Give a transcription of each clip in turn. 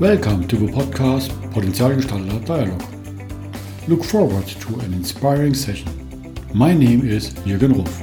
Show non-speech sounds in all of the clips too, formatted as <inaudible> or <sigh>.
Welcome to the podcast Potenzialgestalter Dialog. Look forward to an inspiring session. My name is Jürgen Ruf.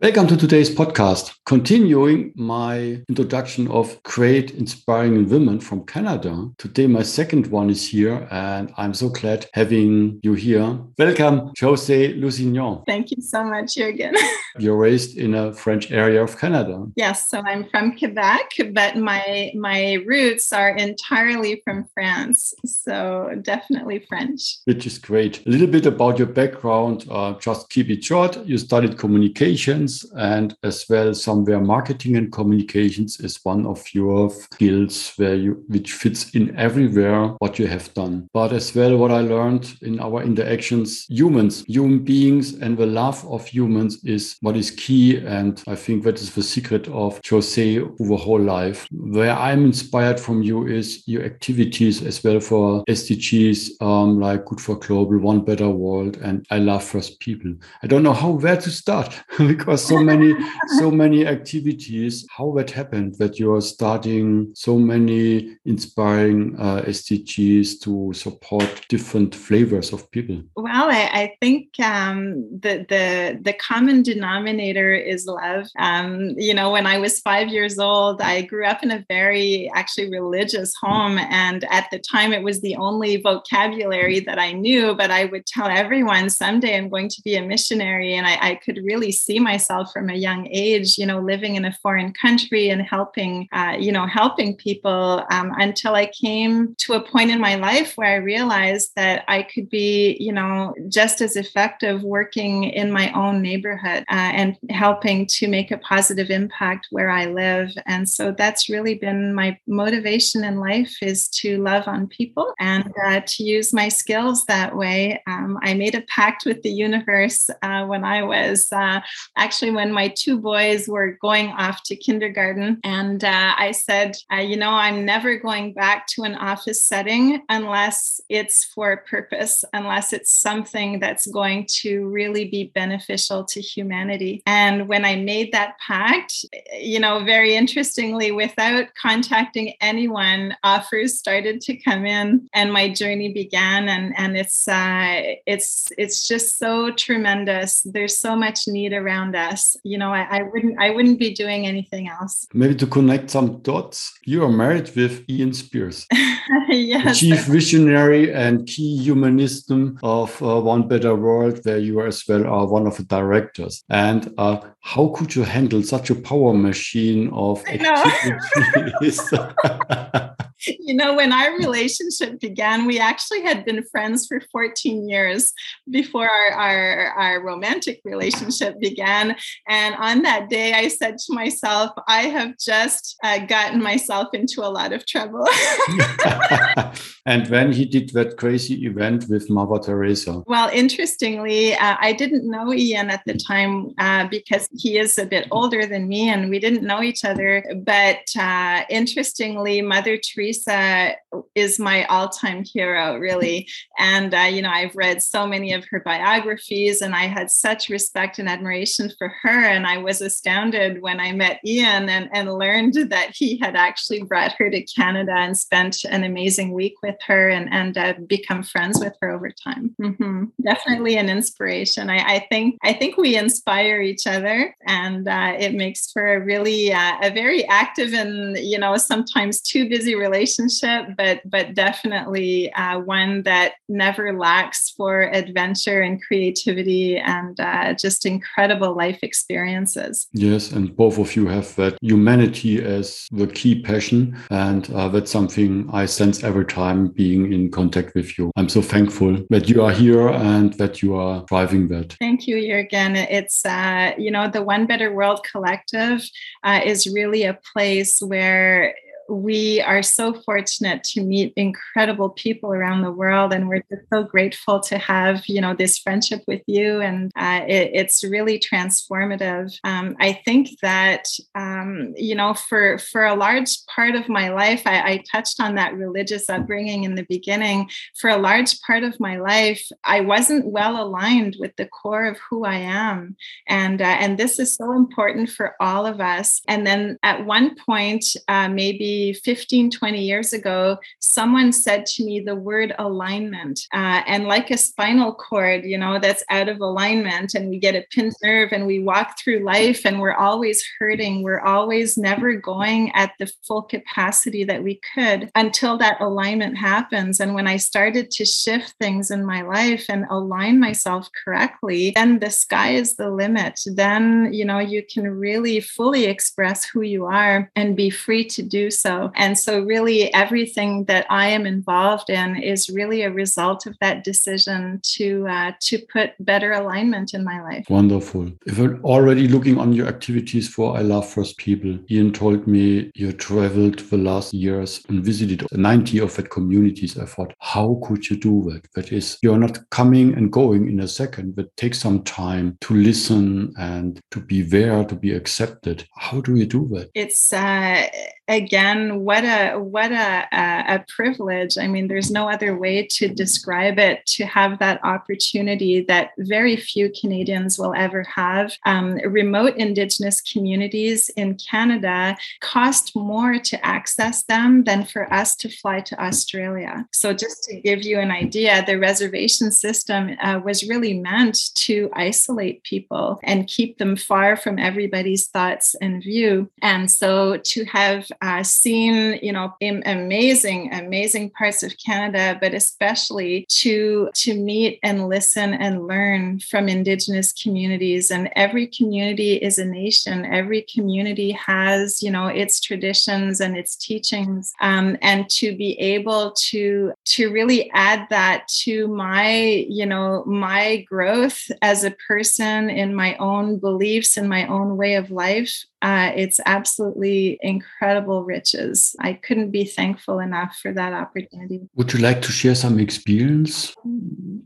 Welcome to today's podcast. Continuing my introduction of great, inspiring women from Canada. Today, my second one is here, and I'm so glad having you here. Welcome, Jose Lusignan. Thank you so much, Jürgen. <laughs> You're raised in a French area of Canada. Yes, so I'm from Quebec, but my my roots are entirely from France. So definitely French. Which is great. A little bit about your background. Uh, just keep it short. You studied communications and as well somewhere marketing and communications is one of your skills where you which fits in everywhere what you have done. But as well what i learned in our interactions humans human beings and the love of humans is what is key. And i think that is the secret of jose over whole life. Where i'm inspired from you is your activities as well for sdgs um, like good for global one better world and i love first people. I don't know how where to start <laughs> because so many so many activities how that happened that you are starting so many inspiring uh, sdgs to support different flavors of people? Well i, I think um, the, the the common denominator is love. Um, you know when i was five years old i grew up in a very actually religious home and at the time it was the only vocabulary that i knew but i would tell everyone someday i'm going to be a missionary and I, I could really see myself myself from a young age, you know, living in a foreign country and helping, uh, you know, helping people um, until I came to a point in my life where I realized that I could be, you know, just as effective working in my own neighborhood uh, and helping to make a positive impact where I live. And so that's really been my motivation in life is to love on people and uh, to use my skills that way. Um, I made a pact with the universe uh, when I was uh, actually when my two boys were going off to kindergarten. And uh, I said, uh, you know, I'm never going back to an office setting unless it's for a purpose, unless it's something that's going to really be beneficial to humanity. And when I made that pact, you know, very interestingly, without contacting anyone, offers started to come in and my journey began. And, and it's, uh, it's, it's just so tremendous. There's so much need around us you know I, I, wouldn't i wouldn't be doing anything else. Maybe to connect some dots you are married with ian spears. <laughs> Yes. chief visionary and key humanism of uh, one better world where you as well are one of the directors. And uh, how could you handle such a power machine of activities <laughs> <laughs> you know, when our relationship began, we actually had been friends for 14 years before our, our, our, romantic relationship began. And on that day, I said to myself, I have just uh, gotten myself into a lot of trouble. <laughs> and when he did that crazy event with Mother Teresa? Well, interestingly, uh, I didn't know Ian at the time uh, because he is a bit older than me and we didn't know each other. But uh, interestingly, Mother Teresa Teresa is my all-time hero, really. <laughs> And uh, you know, I've read so many of her biographies, and I had such respect and admiration for her. And I was astounded when I met Ian and, and learned that he had actually brought her to Canada and spent an amazing week with her and and uh, become friends with her over time. Mm-hmm. Definitely an inspiration. I, I, think I think we inspire each other, and uh, it makes for a really uh, a very active and you know sometimes too busy relationship relationship, but but definitely uh, one that never lacks for adventure and creativity and uh, just incredible life experiences. Yes, and both of you have that humanity as the key passion, and uh, that's something I sense every time being in contact with you. I'm so thankful that you are here and that you are driving that. Thank you, Jürgen. It's uh, you know the One Better World Collective uh, is really a place where we are so fortunate to meet incredible people around the world, and we're just so grateful to have you know this friendship with you, and uh, it, it's really transformative. Um, I think that um, you know for for a large part of my life, I, I touched on that religious upbringing in the beginning. For a large part of my life, I wasn't well aligned with the core of who I am, and uh, and this is so important for all of us. And then at one point, uh, maybe 15, 20 years ago, someone said to me the word alignment. Uh, and like a spinal cord, you know, that's out of alignment, and we get a pinched nerve and we walk through life and we're always hurting. We're always never going at the full capacity that we could until that alignment happens. And when I started to shift things in my life and align myself correctly, then the sky is the limit. Then, you know, you can really fully express who you are and be free to do so. And so, really, everything that I am involved in is really a result of that decision to uh, to put better alignment in my life. Wonderful. If I'm already looking on your activities for I Love First People, Ian told me you traveled the last years and visited 90 of that communities. I thought, how could you do that? That is, you're not coming and going in a second, but take some time to listen and to be there, to be accepted. How do you do that? It's uh, again what a what a, a privilege. I mean there's no other way to describe it to have that opportunity that very few canadians will ever have. Um, remote indigenous communities in canada cost more to access them than for us to fly to australia. So just to give you an idea the reservation system uh, was really meant to isolate people and keep them far from everybody's thoughts and view. And so to have uh, seen, you know, amazing, amazing parts of Canada, but especially to to meet and listen and learn from Indigenous communities. And every community is a nation. Every community has, you know, its traditions and its teachings. Um, and to be able to to really add that to my, you know, my growth as a person in my own beliefs and my own way of life uh, it's absolutely incredible riches. I couldn't be thankful enough for that opportunity. Would you like to share some experience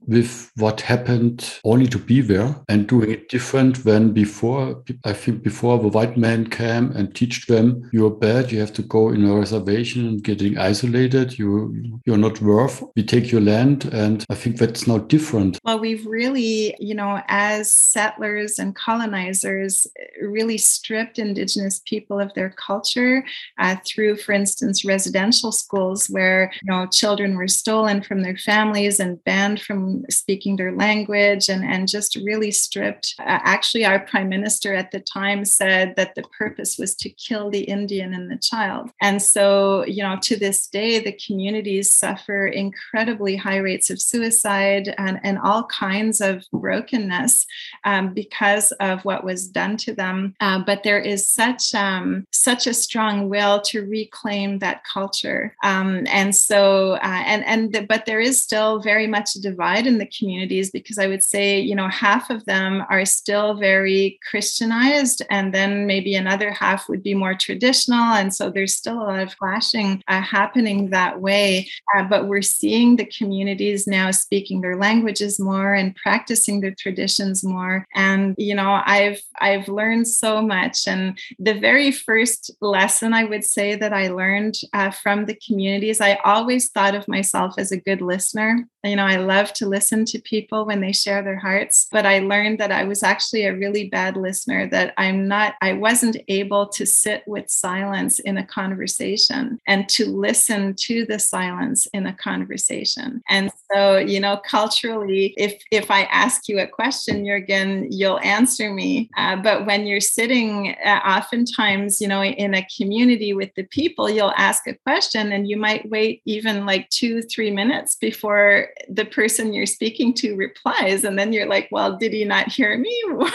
with what happened only to be there and doing it different than before? I think before the white man came and teach them you're bad, you have to go in a reservation and getting isolated, you you're not worth. We take your land, and I think that's now different. Well, we've really, you know, as settlers and colonizers, really stripped indigenous people of their culture uh, through, for instance, residential schools where you know children were stolen from their families and banned from speaking their language and, and just really stripped. Uh, actually, our prime minister at the time said that the purpose was to kill the Indian and the child. And so, you know, to this day, the communities suffer incredibly high rates of suicide and, and all kinds of brokenness um, because of what was done to them. Uh, but there is such um, such a strong will to reclaim that culture, um, and so uh, and and the, but there is still very much a divide in the communities because I would say you know half of them are still very Christianized, and then maybe another half would be more traditional, and so there's still a lot of clashing uh, happening that way. Uh, but we're seeing the communities now speaking their languages more and practicing their traditions more, and you know I've I've learned so much. And the very first lesson would say that I learned uh, from the communities, I always thought of myself as a good listener. You know, I love to listen to people when they share their hearts, but I learned that I was actually a really bad listener, that I'm not, I wasn't able to sit with silence in a conversation and to listen to the silence in a conversation. And so, you know, culturally, if if I ask you a question, Jürgen, you'll answer me. Uh, but when you're sitting uh, oftentimes, you know, in a community with the people, you'll ask a question and you might wait even like two, three minutes before the person you're speaking to replies. And then you're like, well, did he not hear me? <laughs>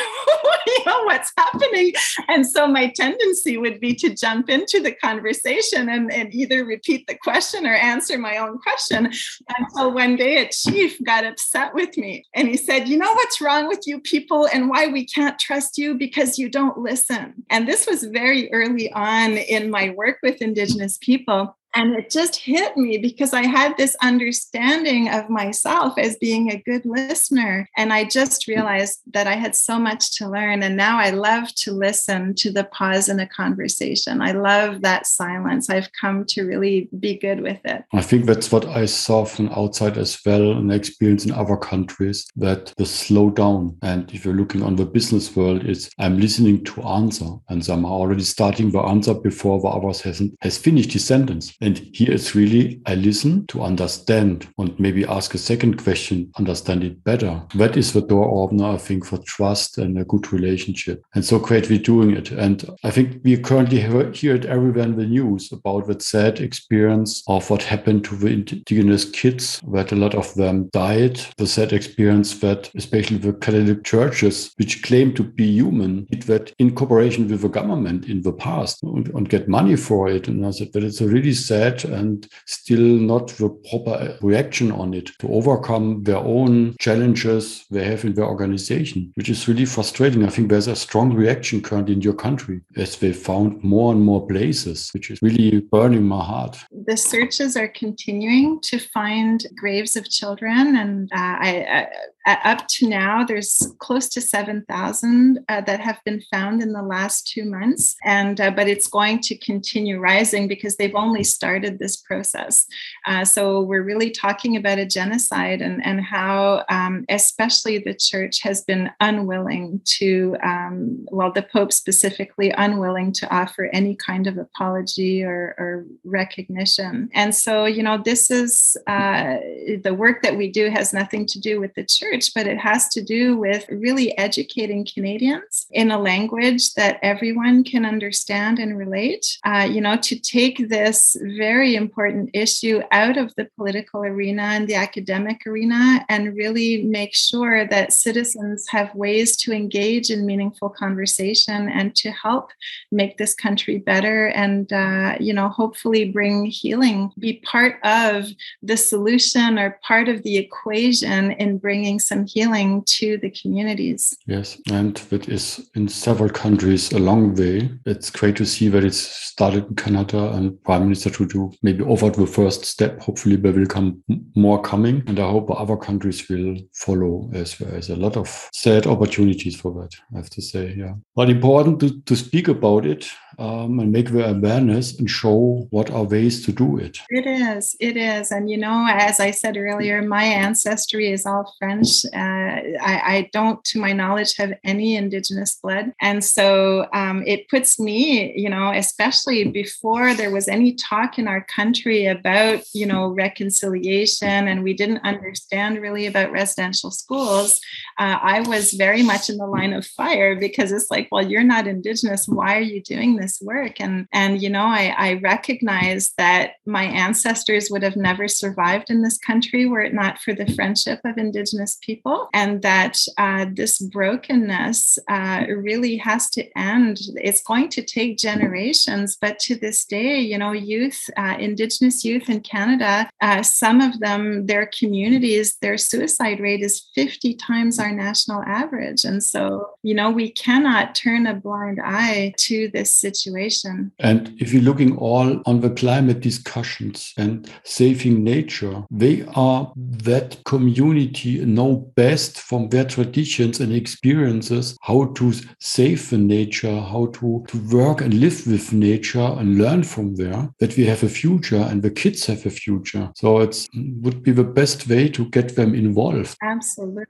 know, what's happening? And so my tendency would be to jump into the conversation and, and either repeat the question or answer my own question. Until one day a chief got upset with me and he said, You know what's wrong with you people and why we can't trust you? Because you don't listen. And this was very early on in my work with Indigenous people. And it just hit me because I had this understanding of myself as being a good listener. And I just realized that I had so much to learn. And now I love to listen to the pause in a conversation. I love that silence. I've come to really be good with it. I think that's what I saw from outside as well and experience in other countries that the slow down. And if you're looking on the business world, it's I'm listening to answer. And some are already starting the answer before the others hasn't has finished his sentence. And here it's really, I listen to understand and maybe ask a second question, understand it better. That is the door opener, I think, for trust and a good relationship. And so great we're doing it. And I think we currently hear it everywhere in the news about that sad experience of what happened to the indigenous kids, that a lot of them died. The sad experience that especially the Catholic churches, which claim to be human, did that in cooperation with the government in the past and, and get money for it. And I said that it's a really sad sad and still not the proper reaction on it to overcome their own challenges they have in their organization, which is really frustrating. I think there's a strong reaction currently in your country as they found more and more places, which is really burning my heart. The searches are continuing to find graves of children, and uh, I, I up to now, there's close to 7,000 uh, that have been found in the last two months. And, uh, but it's going to continue rising because they've only started this process. Uh, so we're really talking about a genocide and, and how, um, especially the church has been unwilling to, um, well, the Pope specifically, unwilling to offer any kind of apology or, or recognition. And so, you know, this is uh, the work that we do has nothing to do with the church but it has to do with really educating Canadians in a language that everyone can understand and relate. Uh, you know, to take this very important issue out of the political arena and the academic arena and really make sure that citizens have ways to engage in meaningful conversation and to help make this country better and, uh, you know, hopefully bring healing, be part of the solution or part of the equation in bringing some healing to the communities. Yes, and that is in several countries a long way. It's great to see that it's started in Canada and Prime Minister Trudeau maybe offered the first step. Hopefully, there will come more coming, and I hope other countries will follow as well. There's a lot of sad opportunities for that, I have to say. Yeah, but important to, to speak about it um, and make the awareness and show what are ways to do it. It is. It is. And, you know, as I said earlier, my ancestry is all French. Uh, I, I, don't, to my knowledge, have any Indigenous blood. And so um, it puts me, you know, especially before there was any talk in our country about, you know, reconciliation and we didn't understand really about residential schools, uh, I was very much in the line of fire because it's like, well, you're not Indigenous. Why are you doing this? work and and you know I, I recognize that my ancestors would have never survived in this country were it not for the friendship of indigenous people and that uh, this brokenness uh, really has to end it's going to take generations but to this day you know youth uh, indigenous youth in canada uh, some of them their communities their suicide rate is 50 times our national average and so you know we cannot turn a blind eye to this situation. And if you're looking all on the climate discussions and saving nature, they are that community best from their traditions and experiences how to save the nature, how to, to work and live with nature and learn from there, that we have a future and the kids have a future. So it would be the best way to get them involved. Absolutely.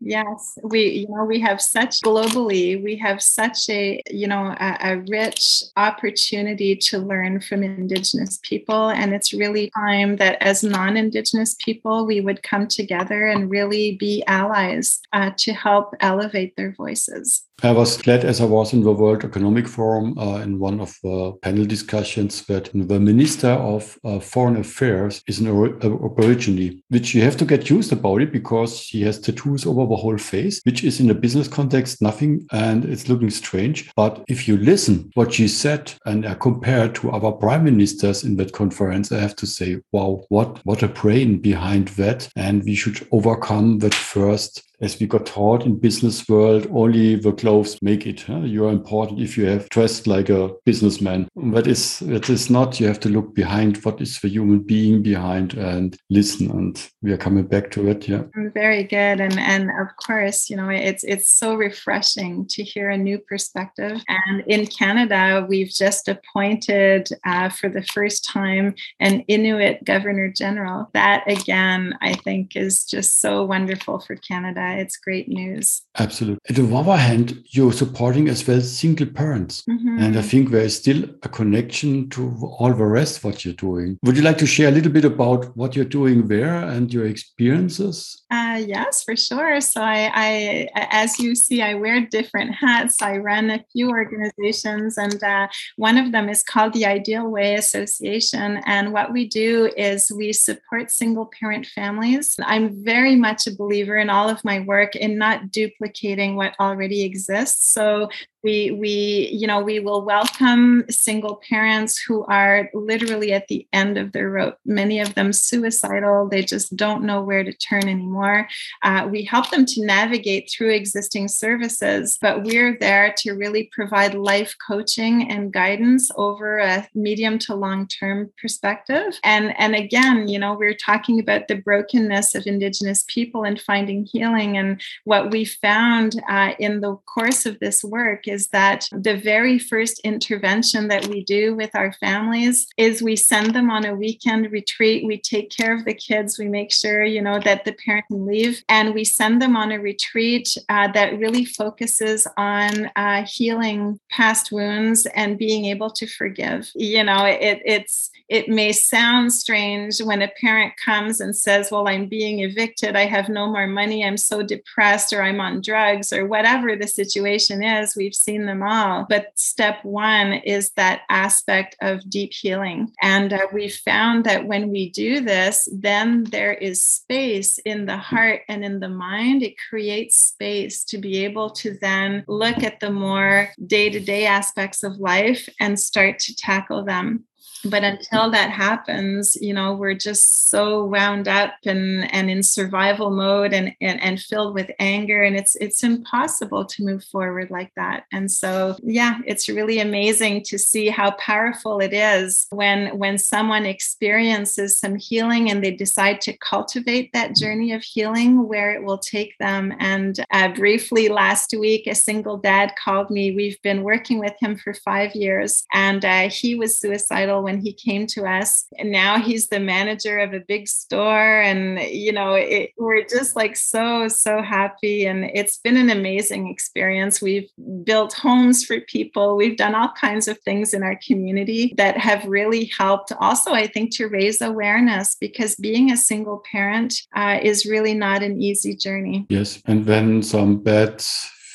Yes, we you know we have such globally we have such a you know a, a, rich opportunity to learn from indigenous people and it's really time that as non-indigenous people we would come together and really be allies uh, to help elevate their voices. I was glad as I was in the World Economic Forum uh, in one of the panel discussions that the Minister of uh, Foreign Affairs is an Aborigine, which you have to get used about it because he has tattoos over the whole face, which is in a business context nothing and it's looking strange. But if you listen what she said and uh, compare to our prime ministers in that conference, I have to say, wow, what what a brain behind that. And we should overcome that first as we got taught in business world, only the clothes make it. Huh? You are important if you have dressed like a businessman. That is that is not. You have to look behind what is the human being behind and listen. And we are coming back to it. Yeah. Very good. And and of course, you know, it's it's so refreshing to hear a new perspective. And in Canada, we've just appointed uh, for the first time an Inuit Governor General. That again, I think, is just so wonderful for Canada it's great news. Absolutely. On the other hand, you're supporting as well single parents. Mm-hmm. And I think there is still a connection to all the rest what you're doing. Would you like to share a little bit about what you're doing there and your experiences? Uh, yes, for sure. So I, I, as you see, I wear different hats. I run a few organizations, and uh, one of them is called the Ideal Way Association. And what we do is we support single parent families. I'm very much a believer in all of my work in not duplicating what already exists. So we we you know we will welcome single parents who are literally at the end of their rope. Many of them suicidal. They just don't know where to turn anymore. Uh, we help them to navigate through existing services but we're there to really provide life coaching and guidance over a medium to long term perspective. And and again you know we're talking about the brokenness of indigenous people and finding healing and what we found uh, in the course of this work is that the very first intervention that we do with our families is we send them on a weekend retreat. We take care of the kids. We make sure, you know, that the parent can leave and we send them on a retreat uh, that really focuses on uh, healing past wounds and being able to forgive. You know, it, it's, it may sound strange when a parent comes and says, Well, I'm being evicted. I have no more money. I'm so depressed, or I'm on drugs, or whatever the situation is. We've seen them all. But step one is that aspect of deep healing. And uh, we found that when we do this, then there is space in the heart and in the mind. It creates space to be able to then look at the more day to day aspects of life and start to tackle them but until that happens you know we're just so wound up and and in survival mode and, and and filled with anger and it's it's impossible to move forward like that. And so yeah it's really amazing to see how powerful it is when when someone experiences some healing and they decide to cultivate that journey of healing where it will take them. And uh, briefly last week a single dad called me. We've been working with him for five years and uh, he was suicidal when he came to us and now he's the manager of a big store. And you know it, we're just like so so happy. And it's been an amazing experience. We've built homes for people. We've done all kinds of things in our community that have really helped. Also i think to raise awareness because being a single parent uh, is really not an easy journey. Yes and then some bad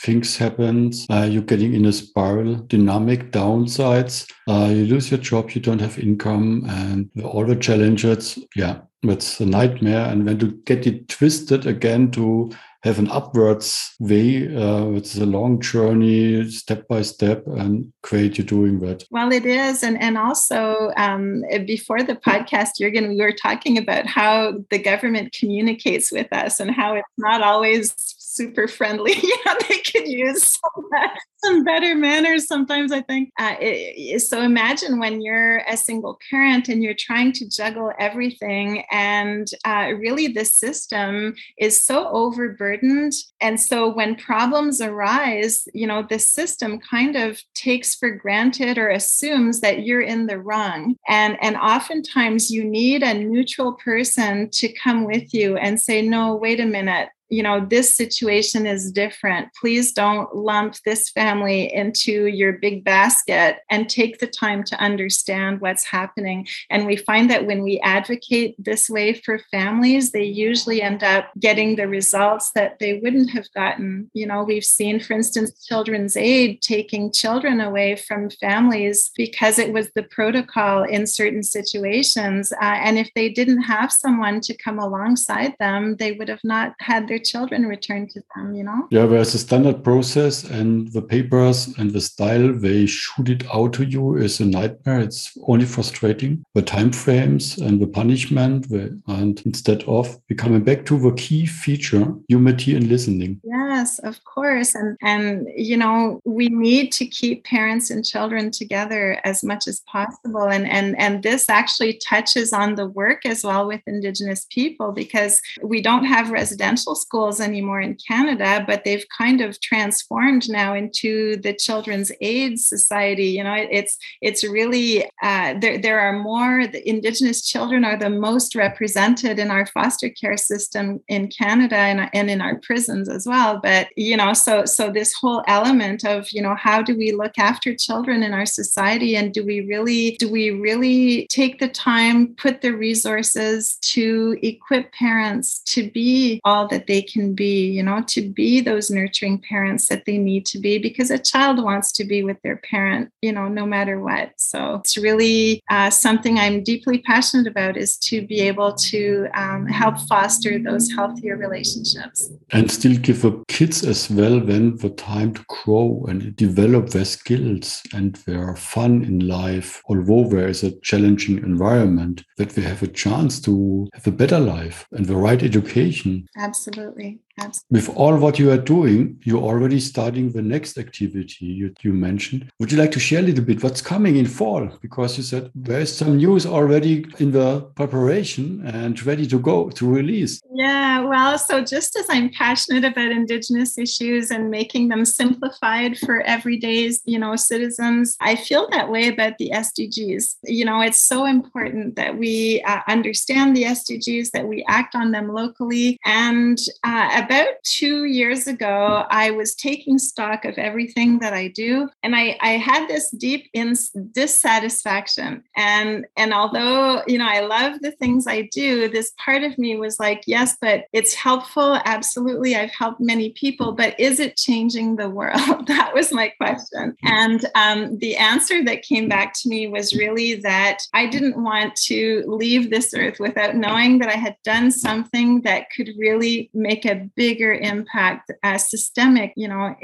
things happen. Uh, you're getting in a spiral, dynamic downsides. Uh, you lose your job, you don't have income, and all the challenges. Yeah, it's a nightmare. And when to get it twisted again to have an upwards way. Uh, it's a long journey, step by step, and great you're doing that. Well, it is, and and also um, before the podcast, Jürgen, we were talking about how the government communicates with us and how it's not always super friendly. <laughs> know, they could use some, some better manners sometimes, I think. Uh, it, so imagine when you're a single parent and you're trying to juggle everything, and uh, really the system is so overburdened. And so when problems arise, you know, the system kind of takes for granted or assumes that you're in the wrong. And, and oftentimes you need a neutral person to come with you and say, no, wait a minute you know, this situation is different. Please don't lump this family into your big basket and take the time to understand what's happening. And we find that when we advocate this way for families, they usually end up getting the results that they wouldn't have gotten. You know, we've seen, for instance, Children's Aid taking children away from families because it was the protocol in certain situations. Uh, and if they didn't have someone to come alongside them, they would have not had their their children return to them, you know? Yeah, there's a standard process, and the papers and the style they shoot it out to you is a nightmare. It's only frustrating. The time frames and the punishment, and instead of becoming back to the key feature, humility and listening. Yes, of course. And and you know, we need to keep parents and children together as much as possible. And and and this actually touches on the work as well with Indigenous people because we don't have residential schools anymore in Canada, but they've kind of transformed now into the Children's Aid Society. You know, it, it's it's really uh, there. There are more. The Indigenous children are the most represented in our foster care system in Canada and, and in our prisons as well. But you know, so so this whole element of you know how do we look after children in our society, and do we really do we really take the time, put the resources to equip parents to be all that they can be, you know, to be those nurturing parents that they need to be because a child wants to be with their parent, you know, no matter what. So it's really uh, something I'm deeply passionate about is to be able to um, help foster those healthier relationships. And still give the kids as well then the time to grow and develop their skills and their fun in life, although there is a challenging environment, that they have a chance to have a better life and the right education. Absolutely. Absolutely. With all what you are doing, you're already starting the next activity you, you mentioned. Would you like to share a little bit what's coming in fall? Because you said there's some news already in the preparation and ready to go to release. Yeah, well, so just as I'm passionate about Indigenous issues and making them simplified for everyday, you know, citizens, I feel that way about the SDGs. You know, it's so important that we uh, understand the SDGs, that we act on them locally, and uh, about two years ago, I was taking stock of everything that I do, and I, I had this deep ins- dissatisfaction. And and although you know I love the things I do, this part of me was like, yes, but it's helpful. Absolutely, I've helped many people, but is it changing the world? <laughs> that was my question. And um, the answer that came back to me was really that I didn't want to leave this earth without knowing that I had done something that could really make a bigger impact, a systemic, you know,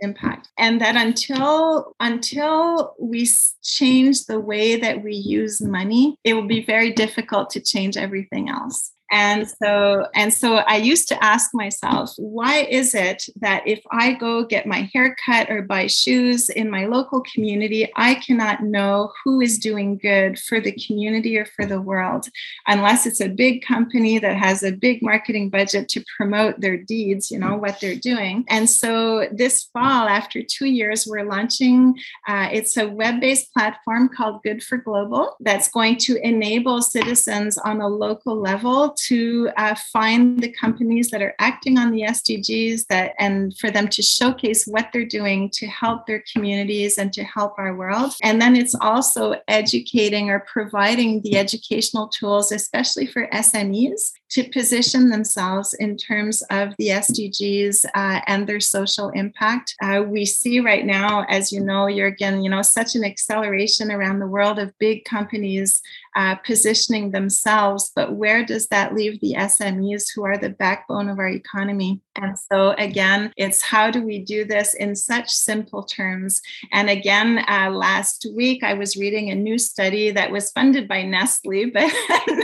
impact. And that until until we change the way that we use money, it will be very difficult to change everything else and so and so i used to ask myself why is it that if i go get my hair cut or buy shoes in my local community i cannot know who is doing good for the community or for the world? Unless it's a big company that has a big marketing budget to promote their deeds you know what they're doing. And so this fall after two years we're launching uh, it's a web-based platform called good for global that's going to enable citizens on a local level to uh, find the companies that are acting on the SDGs that and for them to showcase what they're doing to help their communities and to help our world. And then it's also educating or providing the educational tools, especially for SMEs, to position themselves in terms of the SDGs uh, and their social impact. Uh, we see right now, as you know, you're again, you know, such an acceleration around the world of big companies uh, positioning themselves, but where does that leave the SMEs who are the backbone of our economy? And so, again, it's how do we do this in such simple terms? And again, uh, last week I was reading a new study that was funded by Nestle, <laughs> but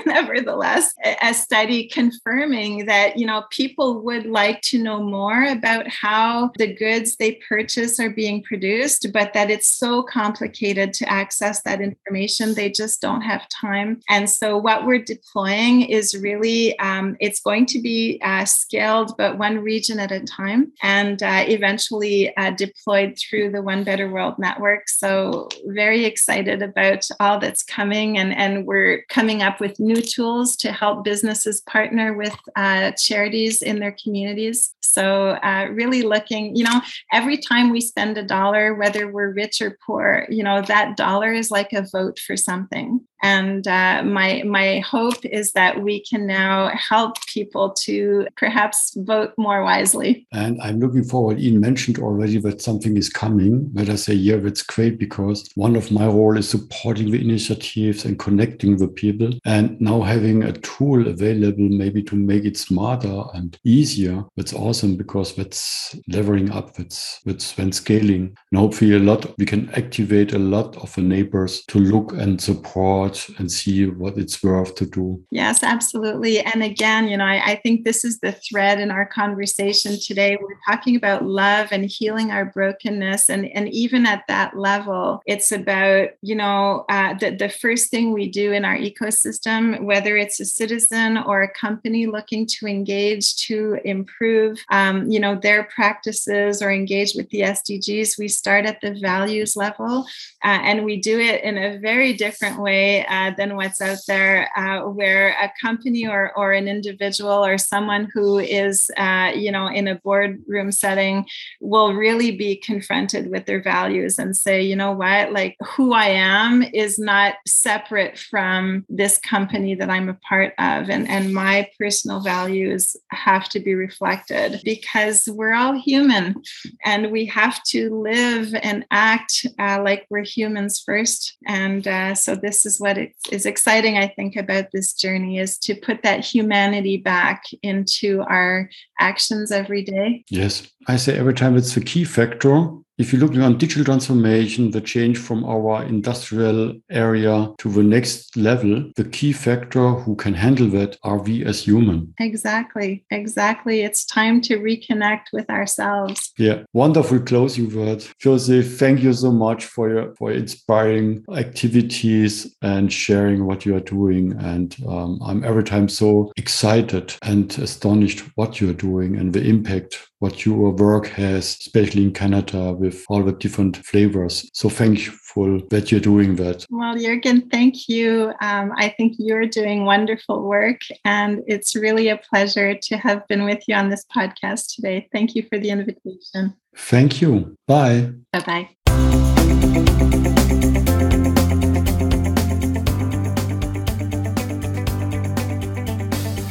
nevertheless, a study confirming that you know people would like to know more about how the goods they purchase are being produced, but that it's so complicated to access that information, they just don't have time. And so what we're deploying is really, um, it's going to be uh, scaled, but one region at a time and uh, eventually uh, deployed through the One Better World Network. So very excited about all that's coming. And, and we're coming up with new tools to help businesses partner with uh, charities in their communities. So uh, really looking, you know, every time we spend a dollar, whether we're rich or poor, you know, that dollar is like a vote for something. And uh, my my hope is that we can now help people to perhaps vote more wisely. And I'm looking forward. Ian mentioned already that something is coming. But I say, yeah, that's great because one of my role is supporting the initiatives and connecting the people. And now having a tool available, maybe to make it smarter and easier, that's awesome because that's levering up. That's that's when scaling. And hopefully, a lot we can activate a lot of the neighbors to look and support and see what it's worth to do. Yes, absolutely. And again, you know, I, I think this is the thread in our conversation today. We're talking about love and healing our brokenness. And, and even at that level, it's about, you know, uh, the, the first thing we do in our ecosystem, whether it's a citizen or a company looking to engage to improve, um, you know, their practices or engage with the SDGs, we start at the values level uh, and we do it in a very different way uh, than what's out there, uh, where a company or, or an individual or someone who is, uh, you know, in a boardroom setting will really be confronted with their values and say, you know what, like who I am is not separate from this company that I'm a part of. And, and my personal values have to be reflected because we're all human and we have to live and act uh, like we're humans first. And uh, so this is what is exciting, I think, about this journey is to put that humanity back into our actions every day. Yes, I say every time it's the key factor if you're looking on digital transformation, the change from our industrial area to the next level, the key factor who can handle that are we as human. Exactly. Exactly. It's time to reconnect with ourselves. Yeah. Wonderful closing word. Joseph, thank you so much for your for inspiring activities and sharing what you are doing. And um, I'm every time so excited and astonished what you're doing and the impact what your work has, especially in Canada with all the different flavors. So thankful that you're doing that. Well, Jürgen, thank you. Um, I think you're doing wonderful work, and it's really a pleasure to have been with you on this podcast today. Thank you for the invitation. Thank you. Bye. Bye bye.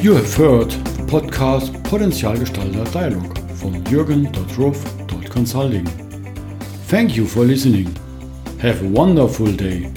You have heard the podcast Potenzialgestalter Dialogue from jürgen.ruff.consulting. Thank you for listening. Have a wonderful day.